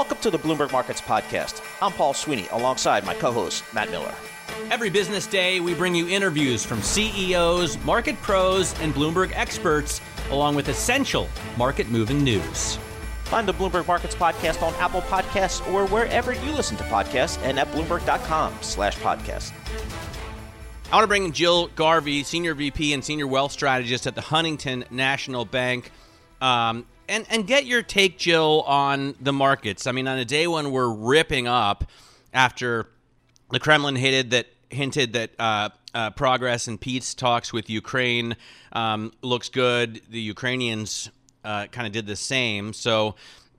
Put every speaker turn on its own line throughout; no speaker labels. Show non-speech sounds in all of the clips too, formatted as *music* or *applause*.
Welcome to the Bloomberg Markets Podcast. I'm Paul Sweeney alongside my co host, Matt Miller.
Every business day, we bring you interviews from CEOs, market pros, and Bloomberg experts, along with essential market moving news.
Find the Bloomberg Markets Podcast on Apple Podcasts or wherever you listen to podcasts and at Bloomberg.com slash podcast.
I want to bring in Jill Garvey, Senior VP and Senior Wealth Strategist at the Huntington National Bank. Um, and, and get your take, Jill, on the markets. I mean, on a day when we're ripping up after the Kremlin hinted that hinted that uh, uh, progress in peace talks with Ukraine um, looks good. The Ukrainians uh, kind of did the same. So,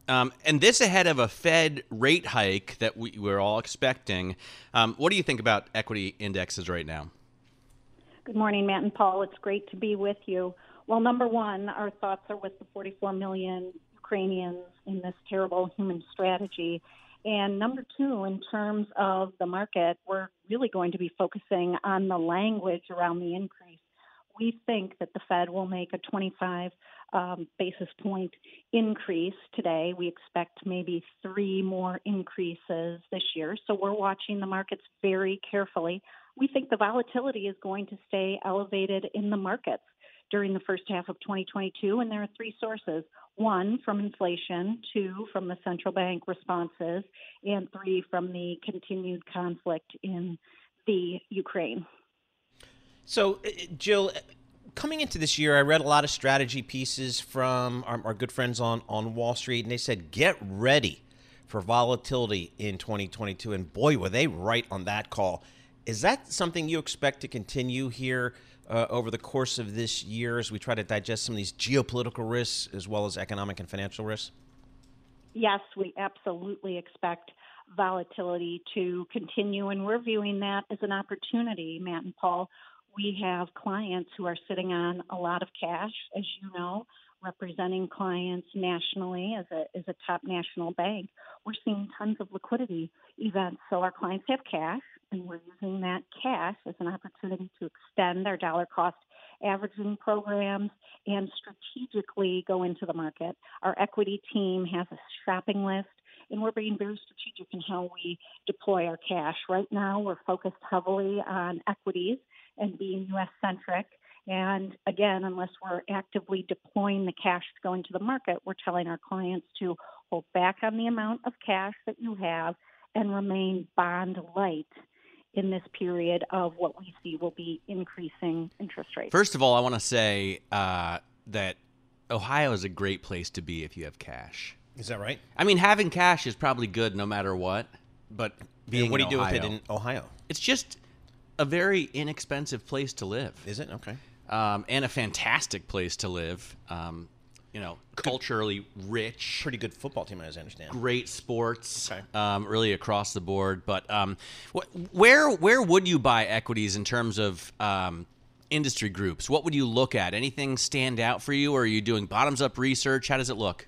um, and this ahead of a Fed rate hike that we, we're all expecting. Um, what do you think about equity indexes right now?
Good morning, Matt and Paul. It's great to be with you. Well, number one, our thoughts are with the 44 million Ukrainians in this terrible human strategy. And number two, in terms of the market, we're really going to be focusing on the language around the increase. We think that the Fed will make a 25 um, basis point increase today. We expect maybe three more increases this year. So we're watching the markets very carefully. We think the volatility is going to stay elevated in the markets during the first half of 2022, and there are three sources one from inflation, two from the central bank responses, and three from the continued conflict in the Ukraine.
So, uh, Jill, coming into this year, I read a lot of strategy pieces from our, our good friends on, on Wall Street, and they said, get ready for volatility in 2022. And boy, were they right on that call. Is that something you expect to continue here uh, over the course of this year as we try to digest some of these geopolitical risks as well as economic and financial risks?
Yes, we absolutely expect volatility to continue, and we're viewing that as an opportunity, Matt and Paul. We have clients who are sitting on a lot of cash, as you know, representing clients nationally as a, as a top national bank. We're seeing tons of liquidity events. So our clients have cash and we're using that cash as an opportunity to extend our dollar cost averaging programs and strategically go into the market. Our equity team has a shopping list and we're being very strategic in how we deploy our cash. Right now, we're focused heavily on equities and being U.S. centric. And again, unless we're actively deploying the cash to go into the market, we're telling our clients to hold back on the amount of cash that you have and remain bond light in this period of what we see will be increasing interest rates.
First of all, I want to say uh, that Ohio is a great place to be if you have cash.
Is that right?
I mean, having cash is probably good no matter what, but being
what do
you
do with it in Ohio?
It's just a very inexpensive place to live.
Is it okay?
Um, and a fantastic place to live. Um, you know, culturally rich.
Pretty good football team, as I understand.
Great sports,
Okay.
um, really across the board. But um, wh- where where would you buy equities in terms of um, industry groups? What would you look at? Anything stand out for you, or are you doing bottoms up research? How does it look?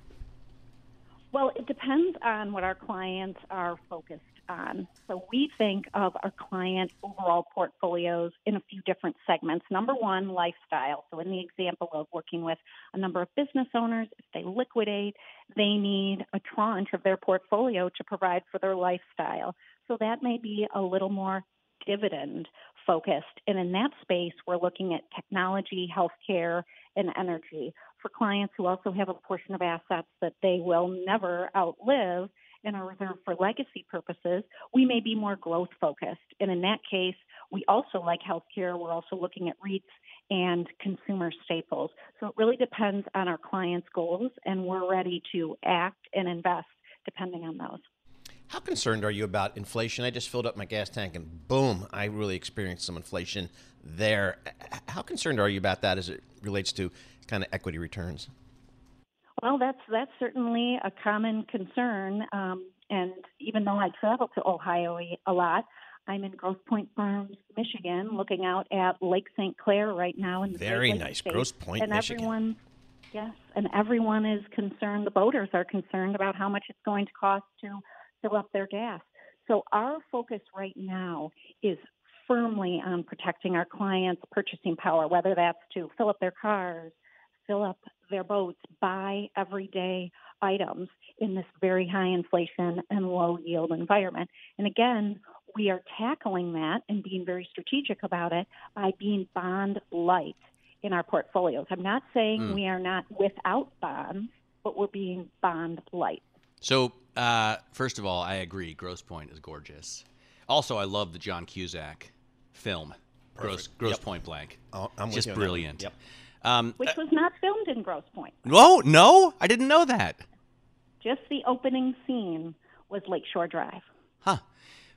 Well, it depends on what our clients are focused on. So we think of our client overall portfolios in a few different segments. Number one, lifestyle. So in the example of working with a number of business owners, if they liquidate, they need a tranche of their portfolio to provide for their lifestyle. So that may be a little more dividend focused. And in that space, we're looking at technology, healthcare, and energy. For clients who also have a portion of assets that they will never outlive and are reserved for legacy purposes, we may be more growth focused. And in that case, we also like healthcare. We're also looking at REITs and consumer staples. So it really depends on our clients' goals, and we're ready to act and invest depending on those.
How concerned are you about inflation? I just filled up my gas tank and boom, I really experienced some inflation there. How concerned are you about that as it relates to kind of equity returns?
Well, that's that's certainly a common concern. Um, and even though I travel to Ohio a lot, I'm in Grosse Pointe Farms, Michigan, looking out at Lake St. Clair right now. In the
Very nice,
State.
Grosse Pointe,
and
Michigan.
Everyone, yes, and everyone is concerned. The boaters are concerned about how much it's going to cost to fill up their gas. So our focus right now is firmly on protecting our clients' purchasing power, whether that's to fill up their cars, fill up their boats, buy everyday items in this very high inflation and low yield environment. And again, we are tackling that and being very strategic about it by being bond light in our portfolios. I'm not saying mm. we are not without bonds, but we're being bond light.
So, uh, first of all, I agree. Grosse Pointe is gorgeous. Also, I love the John Cusack film, Grosse Grosse yep. Pointe Blank.
Oh, I'm
just brilliant.
Yep.
Um, Which was not filmed in Grosse Pointe.
No, no, I didn't know that.
Just the opening scene was Lakeshore Drive.
Huh.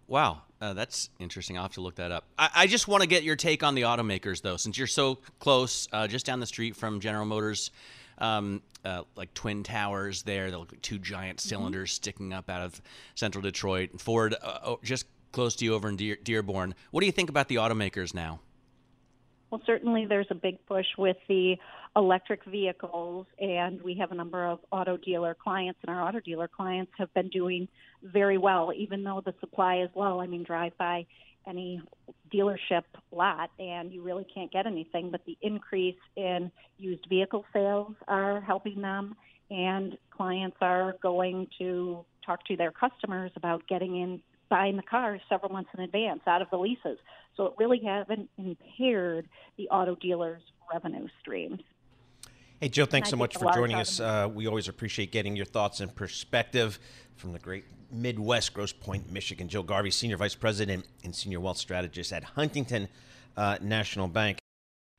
Wow, uh, that's interesting. I'll have to look that up. I, I just want to get your take on the automakers, though, since you're so close, uh, just down the street from General Motors. Um, uh, like twin towers there. They look like two giant mm-hmm. cylinders mm-hmm. sticking up out of central Detroit. Ford, uh, oh, just close to you over in Dear- Dearborn. What do you think about the automakers now?
Well, certainly there's a big push with the electric vehicles, and we have a number of auto dealer clients, and our auto dealer clients have been doing very well, even though the supply is low. I mean, drive by any dealership lot, and you really can't get anything. But the increase in used vehicle sales are helping them, and clients are going to talk to their customers about getting in buying the cars several months in advance out of the leases. So it really hasn't impaired the auto dealers' revenue streams.
Hey, Jill, thanks so much for joining us. Uh, we always appreciate getting your thoughts and perspective from the great Midwest, Grosse Pointe, Michigan. Jill Garvey, Senior Vice President and Senior Wealth Strategist at Huntington uh, National Bank.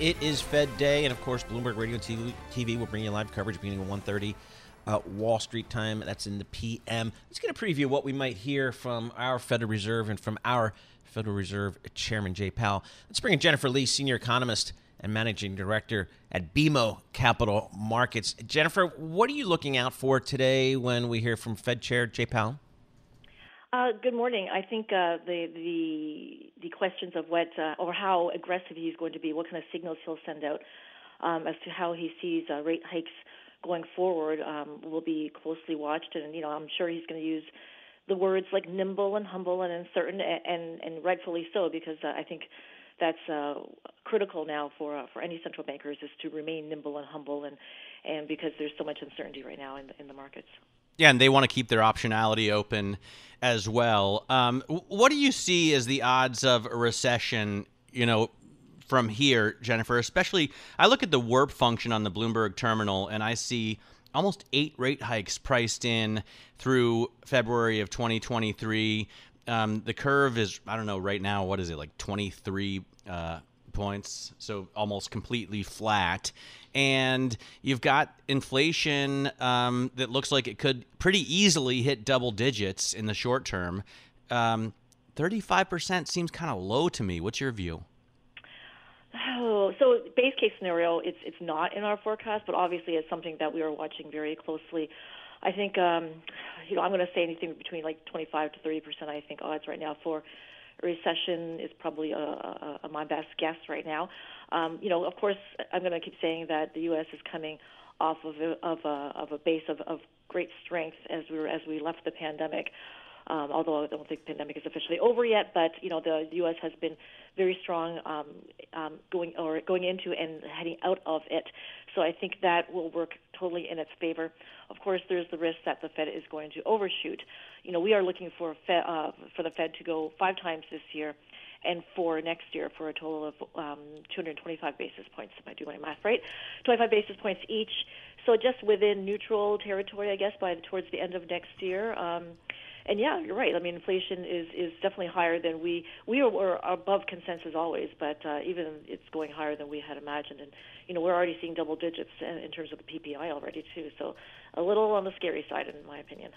It is Fed Day, and of course, Bloomberg Radio TV will bring you live coverage beginning at 1.30 uh, Wall Street time. That's in the PM. Let's get a preview of what we might hear from our Federal Reserve and from our Federal Reserve Chairman Jay Powell. Let's bring in Jennifer Lee, Senior Economist and Managing Director at BMO Capital Markets. Jennifer, what are you looking out for today when we hear from Fed Chair Jay Powell?
Uh, good morning. I think uh, the the the questions of what uh, or how aggressive he's going to be, what kind of signals he'll send out um, as to how he sees uh, rate hikes going forward, um, will be closely watched. And you know, I'm sure he's going to use the words like nimble and humble and uncertain, and and, and rightfully so, because uh, I think that's uh, critical now for uh, for any central bankers is to remain nimble and humble, and and because there's so much uncertainty right now in the, in the markets.
Yeah, and they want to keep their optionality open as well. Um, what do you see as the odds of a recession? You know, from here, Jennifer. Especially, I look at the WIRP function on the Bloomberg terminal, and I see almost eight rate hikes priced in through February of 2023. Um, the curve is, I don't know, right now, what is it, like 23 uh, points? So almost completely flat. And you've got inflation um, that looks like it could pretty easily hit double digits in the short term. Um, 35% seems kind of low to me. What's your view?
Oh, so base case scenario, it's it's not in our forecast, but obviously it's something that we are watching very closely. I think, um, you know, I'm going to say anything between like 25 to 30 percent. I think odds right now for recession is probably a, a, a my best guess right now. Um, you know, of course, I'm going to keep saying that the U.S. is coming off of a, of a, of a base of, of great strength as we were as we left the pandemic. Um, although I don't think the pandemic is officially over yet, but you know the U.S. has been very strong um, um, going or going into and heading out of it. So I think that will work totally in its favor. Of course, there's the risk that the Fed is going to overshoot. You know, we are looking for Fed, uh, for the Fed to go five times this year, and for next year for a total of um, 225 basis points. If I do my math right, 25 basis points each. So just within neutral territory, I guess, by towards the end of next year. Um, and yeah, you're right. I mean, inflation is is definitely higher than we we are, above consensus always, but uh, even it's going higher than we had imagined. And you know, we're already seeing double digits in, in terms of the PPI already too. So a little on the scary side, in my opinion.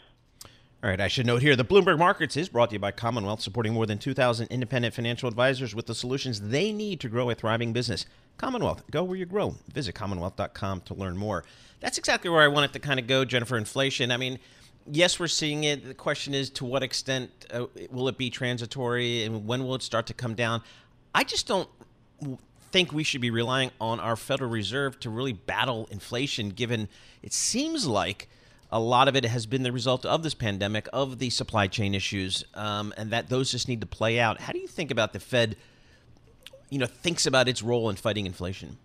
All right, I should note here the Bloomberg Markets is brought to you by Commonwealth, supporting more than 2,000 independent financial advisors with the solutions they need to grow a thriving business. Commonwealth, go where you grow. Visit commonwealth.com to learn more. That's exactly where I wanted to kind of go, Jennifer. Inflation. I mean, yes, we're seeing it. The question is to what extent uh, will it be transitory and when will it start to come down? I just don't think we should be relying on our Federal Reserve to really battle inflation, given it seems like a lot of it has been the result of this pandemic, of the supply chain issues, um, and that those just need to play out. How do you think about the Fed? You know, thinks about its role in fighting inflation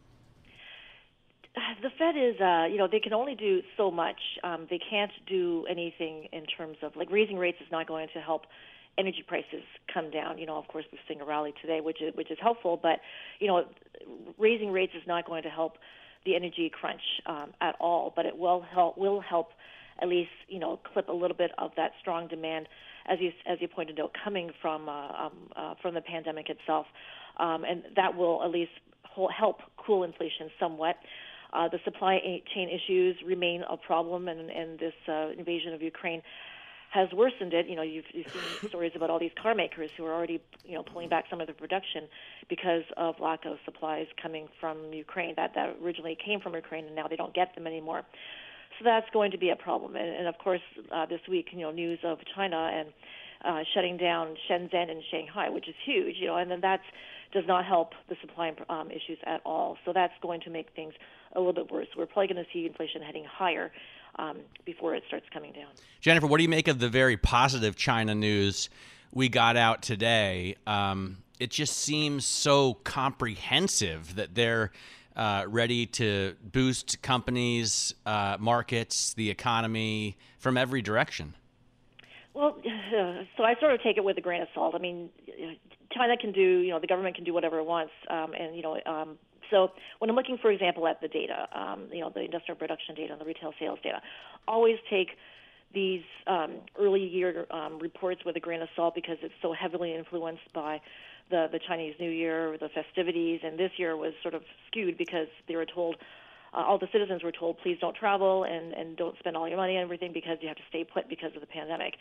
Fed is, uh, you know, they can only do so much. Um, they can't do anything in terms of like raising rates is not going to help energy prices come down. You know, of course, we're seeing a rally today, which is which is helpful, but you know, raising rates is not going to help the energy crunch um, at all. But it will help will help at least you know clip a little bit of that strong demand, as you as you pointed out, coming from uh, um, uh, from the pandemic itself, um, and that will at least help cool inflation somewhat. Uh, the supply chain issues remain a problem, and, and this uh, invasion of Ukraine has worsened it. You know, you've, you've seen *laughs* stories about all these car makers who are already, you know, pulling back some of their production because of lack of supplies coming from Ukraine that that originally came from Ukraine, and now they don't get them anymore. So that's going to be a problem. And, and of course, uh, this week, you know, news of China and uh, shutting down Shenzhen and Shanghai, which is huge. You know, and then that's does not help the supply um, issues at all. So that's going to make things a little bit worse. We're probably going to see inflation heading higher um, before it starts coming down.
Jennifer, what do you make of the very positive China news we got out today? Um, it just seems so comprehensive that they're uh, ready to boost companies, uh, markets, the economy from every direction.
Well, *laughs* so I sort of take it with a grain of salt. I mean, China can do, you know, the government can do whatever it wants, um, and you know, um, so when I'm looking, for example, at the data, um, you know, the industrial production data and the retail sales data, always take these um, early year um, reports with a grain of salt because it's so heavily influenced by the the Chinese New Year, the festivities, and this year was sort of skewed because they were told. Uh, all the citizens were told, please don't travel and, and don't spend all your money on everything because you have to stay put because of the pandemic.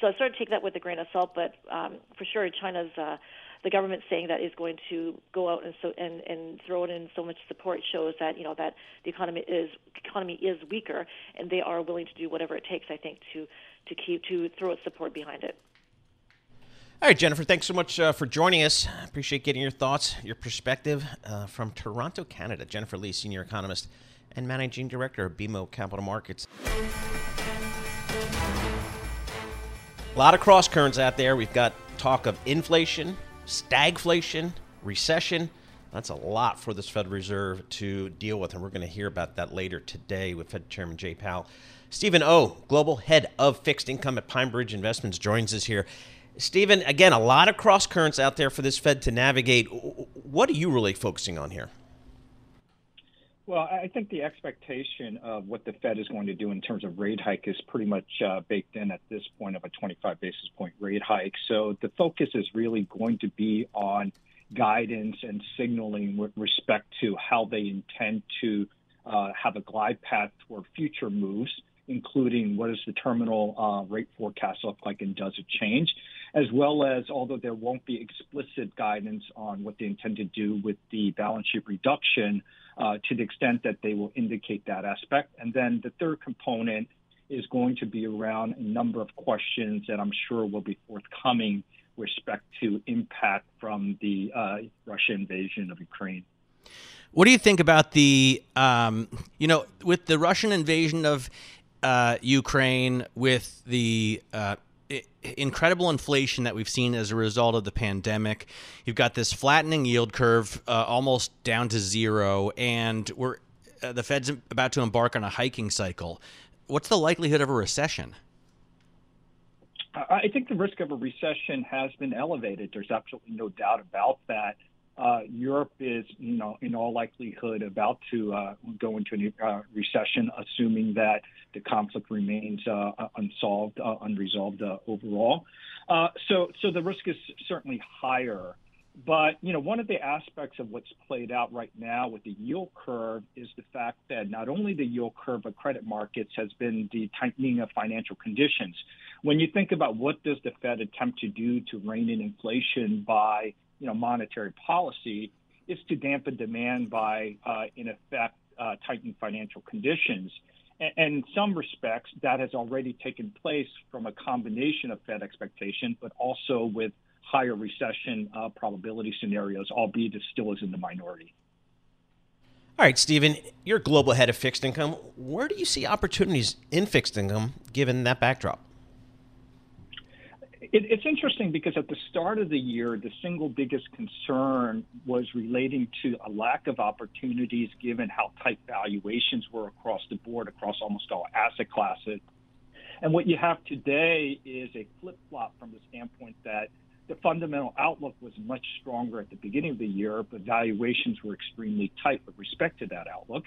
So I sort of take that with a grain of salt, but um, for sure, China's uh, the government saying that is going to go out and so and, and throw it in so much support shows that you know that the economy is economy is weaker and they are willing to do whatever it takes I think to to keep to throw its support behind it.
All right, Jennifer, thanks so much uh, for joining us. Appreciate getting your thoughts, your perspective uh, from Toronto, Canada. Jennifer Lee, Senior Economist and Managing Director of BMO Capital Markets. A lot of cross currents out there. We've got talk of inflation, stagflation, recession. That's a lot for this Federal Reserve to deal with, and we're going to hear about that later today with Fed Chairman Jay Powell. Stephen O, Global Head of Fixed Income at PineBridge Investments, joins us here. Steven, again, a lot of cross currents out there for this Fed to navigate. What are you really focusing on here?
Well, I think the expectation of what the Fed is going to do in terms of rate hike is pretty much uh, baked in at this point of a 25 basis point rate hike. So the focus is really going to be on guidance and signaling with respect to how they intend to uh, have a glide path toward future moves, including what does the terminal uh, rate forecast look like and does it change, as well as although there won't be explicit guidance on what they intend to do with the balance sheet reduction uh, to the extent that they will indicate that aspect. And then the third component is going to be around a number of questions that I'm sure will be forthcoming with respect to impact from the uh, Russia invasion of Ukraine.
What do you think about the, um, you know, with the Russian invasion of uh, Ukraine, with the uh, incredible inflation that we've seen as a result of the pandemic. You've got this flattening yield curve, uh, almost down to zero, and we're uh, the Fed's about to embark on a hiking cycle. What's the likelihood of a recession?
I think the risk of a recession has been elevated. There's absolutely no doubt about that. Uh, Europe is, you know, in all likelihood about to uh, go into a uh, recession, assuming that the conflict remains uh, unsolved, uh, unresolved uh, overall. so, so the risk is certainly higher. But you know, one of the aspects of what's played out right now with the yield curve is the fact that not only the yield curve of credit markets has been the tightening of financial conditions. When you think about what does the Fed attempt to do to rein in inflation by you know, monetary policy is to dampen demand by, uh, in effect, uh, tightening financial conditions. And, and in some respects, that has already taken place from a combination of Fed expectation, but also with higher recession uh, probability scenarios, albeit it still is in the minority.
All right, Steven, you're global head of fixed income. Where do you see opportunities in fixed income given that backdrop?
It, it's interesting because at the start of the year, the single biggest concern was relating to a lack of opportunities given how tight valuations were across the board, across almost all asset classes. And what you have today is a flip flop from the standpoint that the fundamental outlook was much stronger at the beginning of the year, but valuations were extremely tight with respect to that outlook.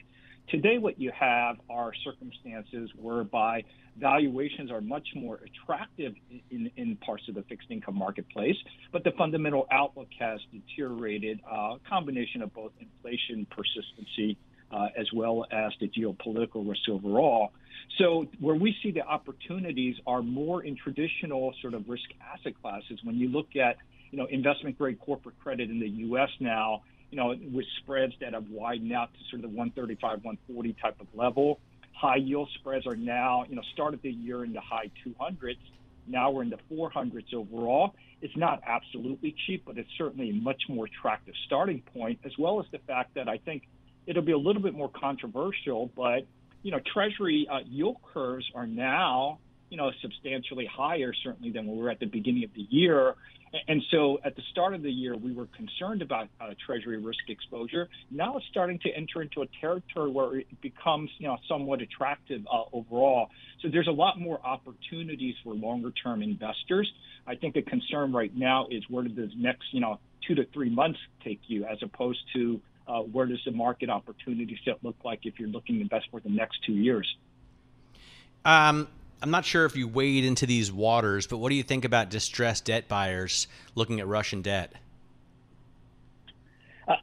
Today, what you have are circumstances whereby valuations are much more attractive in, in parts of the fixed income marketplace, but the fundamental outlook has deteriorated, a uh, combination of both inflation persistency uh, as well as the geopolitical risk overall. So where we see the opportunities are more in traditional sort of risk asset classes. When you look at, you know, investment grade corporate credit in the U.S. now, you know, with spreads that have widened out to sort of the 135, 140 type of level. High yield spreads are now, you know, started the year in the high 200s. Now we're in the 400s overall. It's not absolutely cheap, but it's certainly a much more attractive starting point, as well as the fact that I think it'll be a little bit more controversial, but, you know, Treasury uh, yield curves are now, you know, substantially higher, certainly than when we were at the beginning of the year. And so at the start of the year, we were concerned about uh, Treasury risk exposure. Now it's starting to enter into a territory where it becomes, you know, somewhat attractive uh, overall. So there's a lot more opportunities for longer term investors. I think the concern right now is where does the next, you know, two to three months take you as opposed to uh, where does the market opportunity set look like if you're looking to invest for the next two years?
Um, I'm not sure if you wade into these waters, but what do you think about distressed debt buyers looking at Russian debt?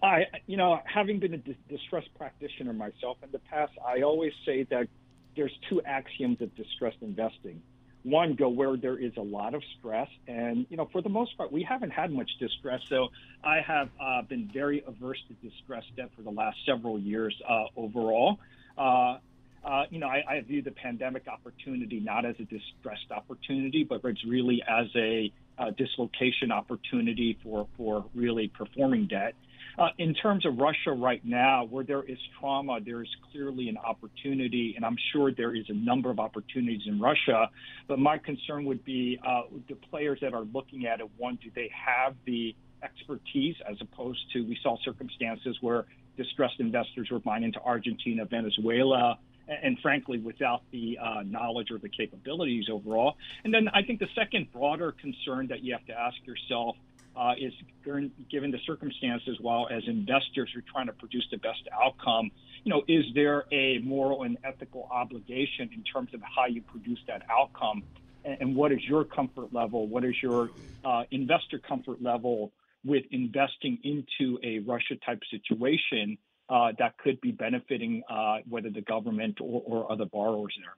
I, you know, having been a distressed practitioner myself in the past, I always say that there's two axioms of distressed investing. One, go where there is a lot of stress, and you know, for the most part, we haven't had much distress. So I have uh, been very averse to distressed debt for the last several years uh, overall. Uh, uh, you know, I, I view the pandemic opportunity not as a distressed opportunity, but it's really as a uh, dislocation opportunity for, for really performing debt. Uh, in terms of Russia right now, where there is trauma, there is clearly an opportunity, and I'm sure there is a number of opportunities in Russia. But my concern would be uh, the players that are looking at it. One, do they have the expertise as opposed to we saw circumstances where distressed investors were buying into Argentina, Venezuela, and frankly, without the uh, knowledge or the capabilities overall. And then I think the second broader concern that you have to ask yourself uh, is given the circumstances, while as investors you're trying to produce the best outcome, you know, is there a moral and ethical obligation in terms of how you produce that outcome? And, what is your comfort level? What is your uh, investor comfort level with investing into a Russia type situation that could be benefiting uh, whether the government or, or other borrowers there.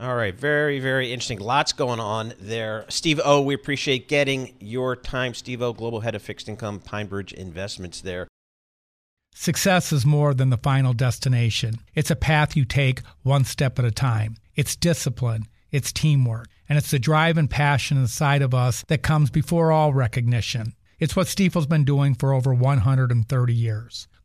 All right, very, very interesting. Lots going on there. Steve O, we appreciate getting your time. Steve O, Global Head of Fixed Income, PineBridge Investments there.
Success is more than the final destination. It's a path you take one step at a time. It's discipline, it's teamwork, and it's the drive and passion inside of us that comes before all recognition. It's what Stifel's been doing for over 130 years.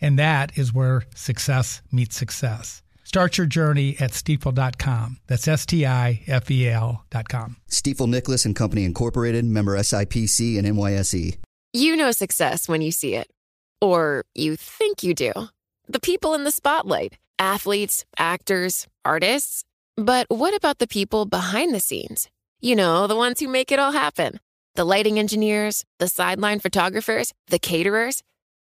And that is where success meets success. Start your journey at stifel.com. That's S T I F E L.com.
Stifel Nicolaus and Company Incorporated, member SIPC and NYSE.
You know success when you see it, or you think you do. The people in the spotlight athletes, actors, artists. But what about the people behind the scenes? You know, the ones who make it all happen the lighting engineers, the sideline photographers, the caterers.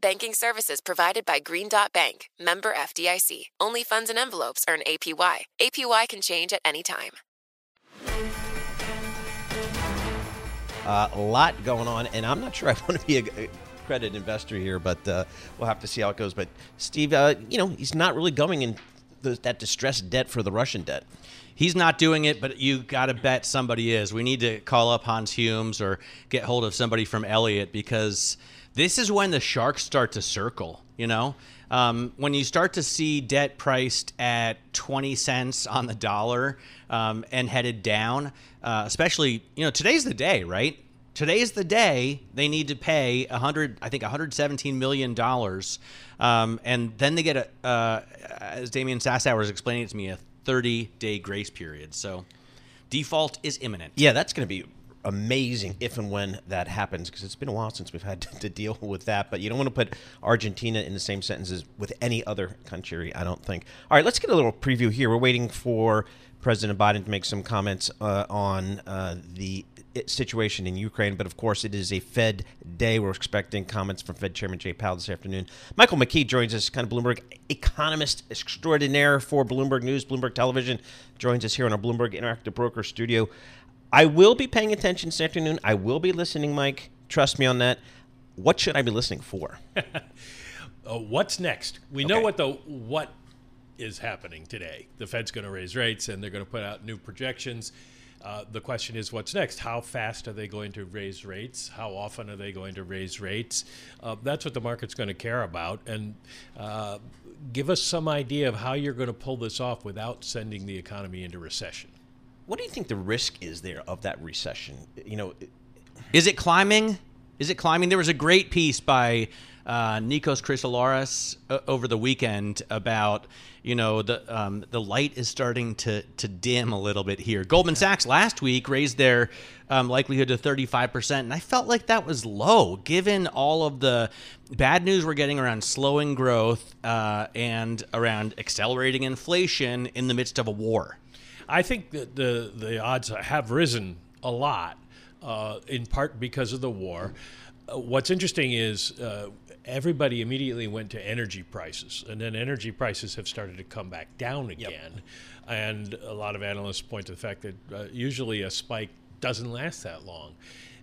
Banking services provided by Green Dot Bank, member FDIC. Only funds and envelopes earn APY. APY can change at any time.
Uh, a lot going on, and I'm not sure I *laughs* want to be a, a credit investor here, but uh, we'll have to see how it goes. But Steve, uh, you know, he's not really going in the, that distressed debt for the Russian debt.
He's not doing it, but you got to bet somebody is. We need to call up Hans Humes or get hold of somebody from Elliott because – this is when the sharks start to circle, you know? Um, when you start to see debt priced at 20 cents on the dollar um, and headed down, uh, especially, you know, today's the day, right? Today's the day they need to pay 100, I think 117 million dollars, um, and then they get a, uh, as Damian Sassower was explaining it to me, a 30 day grace period. So default is imminent.
Yeah, that's going to be amazing if and when that happens because it's been a while since we've had *laughs* to deal with that. But you don't want to put Argentina in the same sentences with any other country, I don't think. All right, let's get a little preview here. We're waiting for President Biden to make some comments uh, on uh, the situation in Ukraine. But of course, it is a Fed day. We're expecting comments from Fed Chairman Jay Powell this afternoon. Michael McKee joins us, kind of Bloomberg economist extraordinaire for Bloomberg News, Bloomberg Television, joins us here in our Bloomberg Interactive Broker studio. I will be paying attention this afternoon. I will be listening, Mike. Trust me on that. What should I be listening for? *laughs*
uh, what's next? We okay. know what the what is happening today. The Fed's going to raise rates and they're going to put out new projections. Uh, the question is, what's next? How fast are they going to raise rates? How often are they going to raise rates? Uh, that's what the market's going to care about. And uh, give us some idea of how you're going to pull this off without sending the economy into recession.
What do you think the risk is there of that recession? You know,
is it climbing? Is it climbing? There was a great piece by uh, Nikos Chrysoloras uh, over the weekend about you know the um, the light is starting to to dim a little bit here. Goldman Sachs last week raised their um, likelihood to 35 percent, and I felt like that was low given all of the bad news we're getting around slowing growth uh, and around accelerating inflation in the midst of a war.
I think that the the odds have risen a lot, uh, in part because of the war. Uh, what's interesting is. Uh, everybody immediately went to energy prices, and then energy prices have started to come back down again. And a lot of analysts point to the fact that uh, usually a spike doesn't last that long.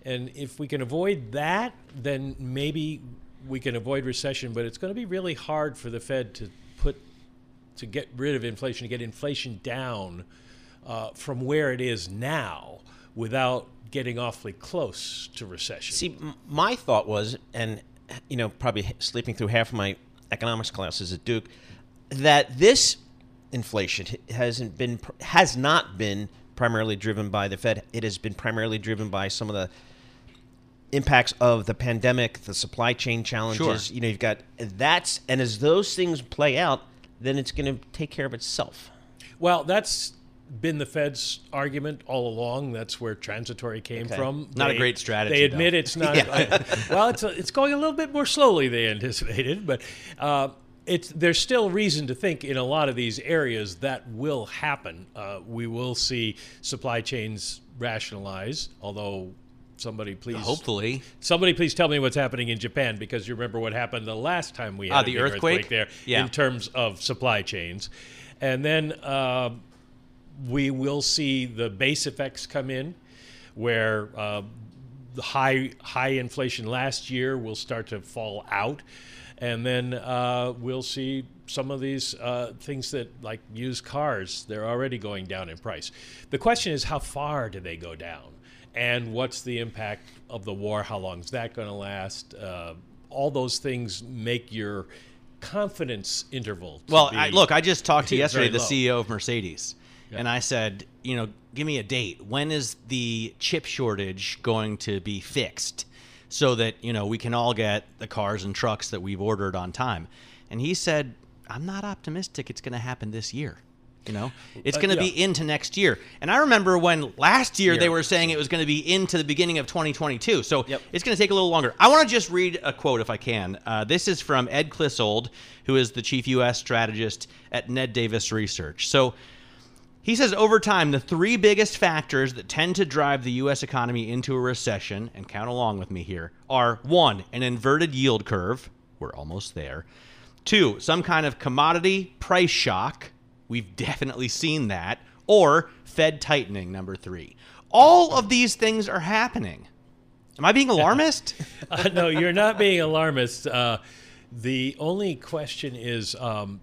And if we can avoid that, then maybe we can avoid recession. But it's going to be really hard for the Fed to put to get rid of inflation, to get inflation down uh, from where it is now without getting awfully close to recession.
See, m- my thought was, and you know, probably sleeping through half of my economics classes at Duke, that this inflation hasn't been has not been primarily driven by the Fed. It has been primarily driven by some of the impacts of the pandemic, the supply chain challenges.
Sure.
You know, you've got that's and as those things play out, then it's going to take care of itself.
Well, that's been the Fed's argument all along. That's where transitory came
Okay.
from.
Not a great strategy,
They admit
though.
it's not. *laughs* well, it's it's going a little bit more slowly than anticipated, but uh, it's there's still reason to think in a lot of these areas that will happen. Uh, we will see supply chains rationalize, although. Somebody please,
Hopefully.
somebody please tell me what's happening in Japan because you remember what happened the last time we had
Ah, the
big
earthquake?
there
Yeah.
in terms of supply chains, and then uh, we will see the base effects come in, where uh, the high high inflation last year will start to fall out, and then uh, we'll see some of these uh, things that like used cars they're already going down in price. The question is how far do they go down, and what's the impact of the war? How long is that going to last? Uh, all those things make your confidence interval.
Well, I, look, I just talked to *laughs* yesterday the. CEO of Mercedes, and I said, you know, give me a date. When is the chip shortage going to be fixed, so that you know we can all get the cars and trucks that we've ordered on time? And he said, I'm not optimistic it's going to happen this year. You know, it's
Uh,
going to
yeah.
be into next year. And I remember when last year they were saying it was going to be into the beginning of 2022. So it's going to take a little longer. I want to just read a quote if I can. Uh, this is from Ed Clissold, who is the chief U.S. strategist at Ned Davis Research. So he says over time, the three biggest factors that tend to drive the U.S. economy into a recession, and count along with me here, are one, an inverted yield curve. We're almost there. Two, some kind of commodity price shock. We've *laughs* definitely seen that. Or Fed tightening, number three. All of these things are happening. Am I being *laughs* alarmist?
Uh, no, you're not being alarmist. Uh, the only question is um,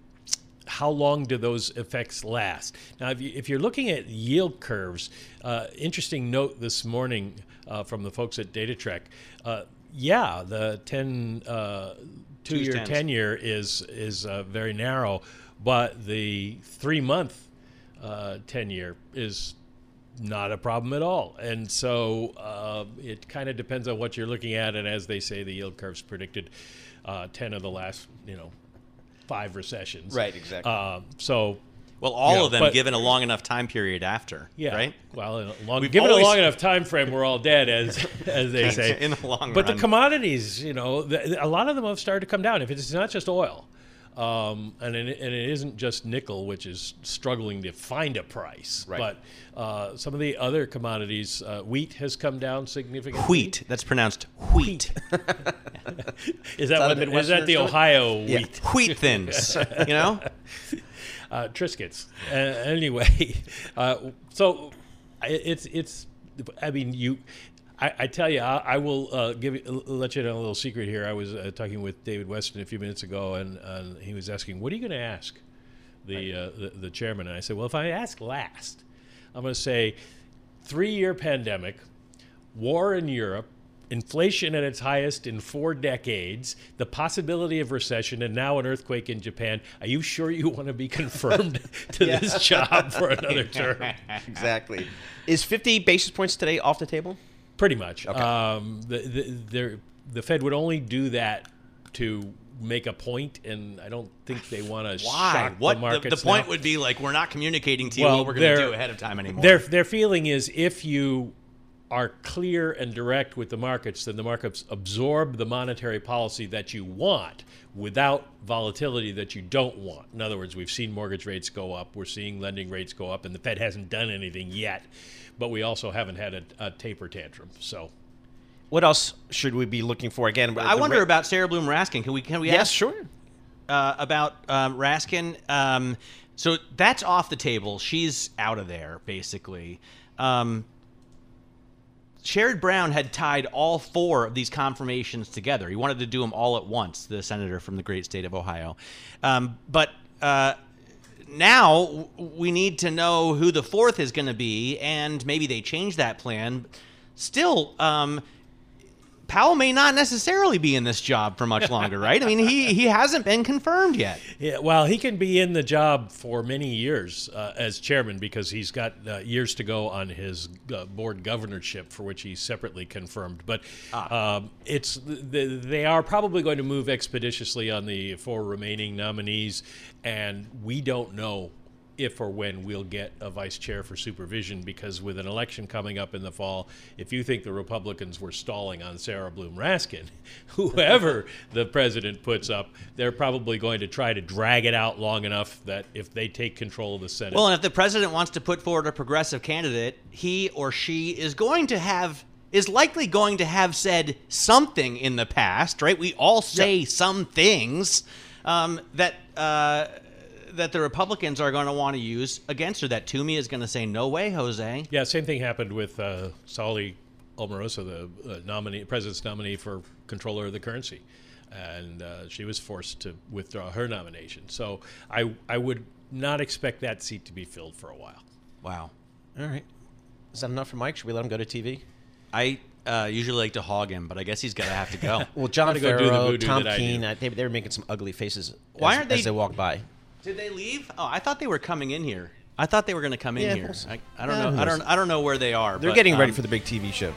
how long do those effects last? Now, if, you, if you're looking at yield curves, uh, interesting note this morning uh, from the folks at DataTrek. Uh, yeah, the 10 uh, two-year
tens.
tenure is is uh, very narrow, but the three-month uh, tenure is not a problem at all. And so uh, it kind of depends on what you're looking at. And as they say, the yield curve's predicted uh, 10 of the last, you know, five recessions.
Right, exactly.
Uh, so,
Well, all
Yeah,
of them
but-
given a long enough time period after.
yeah.
Right?
Well, in a long, given
always-
a long enough time frame, we're all dead, as *laughs* as they say.
In the long
but
run.
the commodities, you know, the, a lot of them have started to come down. If it's not just oil, um, and it, and it isn't just nickel, which is struggling to find a price,
Right.
but uh, some of the other commodities, uh, wheat has come down significantly.
Wheat. That's pronounced wheat. *laughs*
Is that
that a
what, is that the? Ohio
Yeah.
wheat?
wheat thins. You know? *laughs*
uh, Triscuits. Uh, anyway, *laughs* uh, so it's it's. I mean, you. I, I tell you, I, I will uh, give you, let you know a little secret here. I was uh, talking with David Westin a few minutes ago, and, and he was asking, "What are you going to ask the, uh, the the chairman?" And I said, "Well, if I ask last, I'm going to say three-year pandemic, war in Europe." Inflation at its highest in four decades, the possibility of recession, and now an earthquake in Japan. Are you sure you want to be confirmed *laughs* *laughs* to this job for another term? *laughs*
exactly. Is 50 basis points today off the table?
Pretty much. Um, the, the, the Fed would only do that to make a point, and I don't think they want to
Why?
shock
What
the
the,
markets.
the point
now.
would be like we're not communicating to you
Well,
what we're going to do ahead of time anymore.
Their their feeling is if you are clear and direct with the markets, then the markets absorb the monetary policy that you want without volatility that you don't want. In other words, we've seen mortgage rates go up, we're seeing lending rates go up, and the Fed hasn't done anything yet, but we also haven't had a, a taper tantrum. So
What else should we be looking for? Again,
I wonder
ra-
about Sarah Bloom Raskin. Can we can we
Yes,
ask
sure.
uh, about um, Raskin? Um, so that's off the table. She's out of there basically. Um, Sherrod Brown had tied all four of these confirmations together. He wanted to do them all at once. The senator from the great state of Ohio, um, but. Uh, now we need to know who the fourth is going to be, and maybe they change that plan. Still, um, Powell may not necessarily be in this job for much longer, right? I mean, he he hasn't been confirmed yet.
Yeah, well, he can be in the job for many years uh, as chairman because he's got uh, years to go on his uh, board governorship, for which he's separately confirmed. But um, it's th- they are probably going to move expeditiously on the four remaining nominees, and we don't know if or when we'll get a vice chair for supervision because with an election coming up in the fall, if you think the Republicans were stalling on Sarah Bloom Raskin, *laughs* whoever the president puts up, they're probably going to try to drag it out long enough that if they take control of the Senate.
Well, and if the president wants to put forward a progressive candidate, he or she is going to have is likely going to have said something in the past, right? We all say some things um, that uh, that the Republicans are going to want to use against her. That Toomey is going to say, "No way, Jose."
yeah, same thing happened with uh, Saule Omarova, the uh, nominee, president's nominee for controller of the currency, and uh, she was forced to withdraw her nomination. So I I would not expect that seat to be filled for a while.
Wow.
All right. Is that enough for Mike? Should we let him go to TV?
I uh, usually like to hog him, but I guess he's going to have to go. *laughs*
Well, John
Gotta go Ferro,
Tom
that I.
Keene, uh, they, they were making some ugly faces
Why
as,
aren't they-
as they walk by.
Did they leave? Oh, I thought they were coming in here. I thought they were going to come in
Yeah,
here. I, I don't
Yeah,
know. I don't. I don't know where they are.
They're
but,
getting ready
um,
for the big TV show.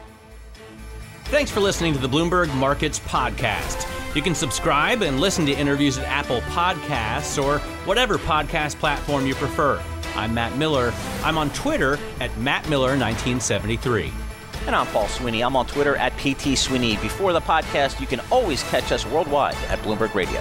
Thanks for listening to the Bloomberg Markets Podcast. You can subscribe and listen to interviews at Apple Podcasts or whatever podcast platform you prefer. I'm Matt Miller. I'm on Twitter at MattMiller1973.
And I'm Paul Sweeney. I'm on Twitter at PT Sweeney. Before the podcast, you can always catch us worldwide at Bloomberg Radio.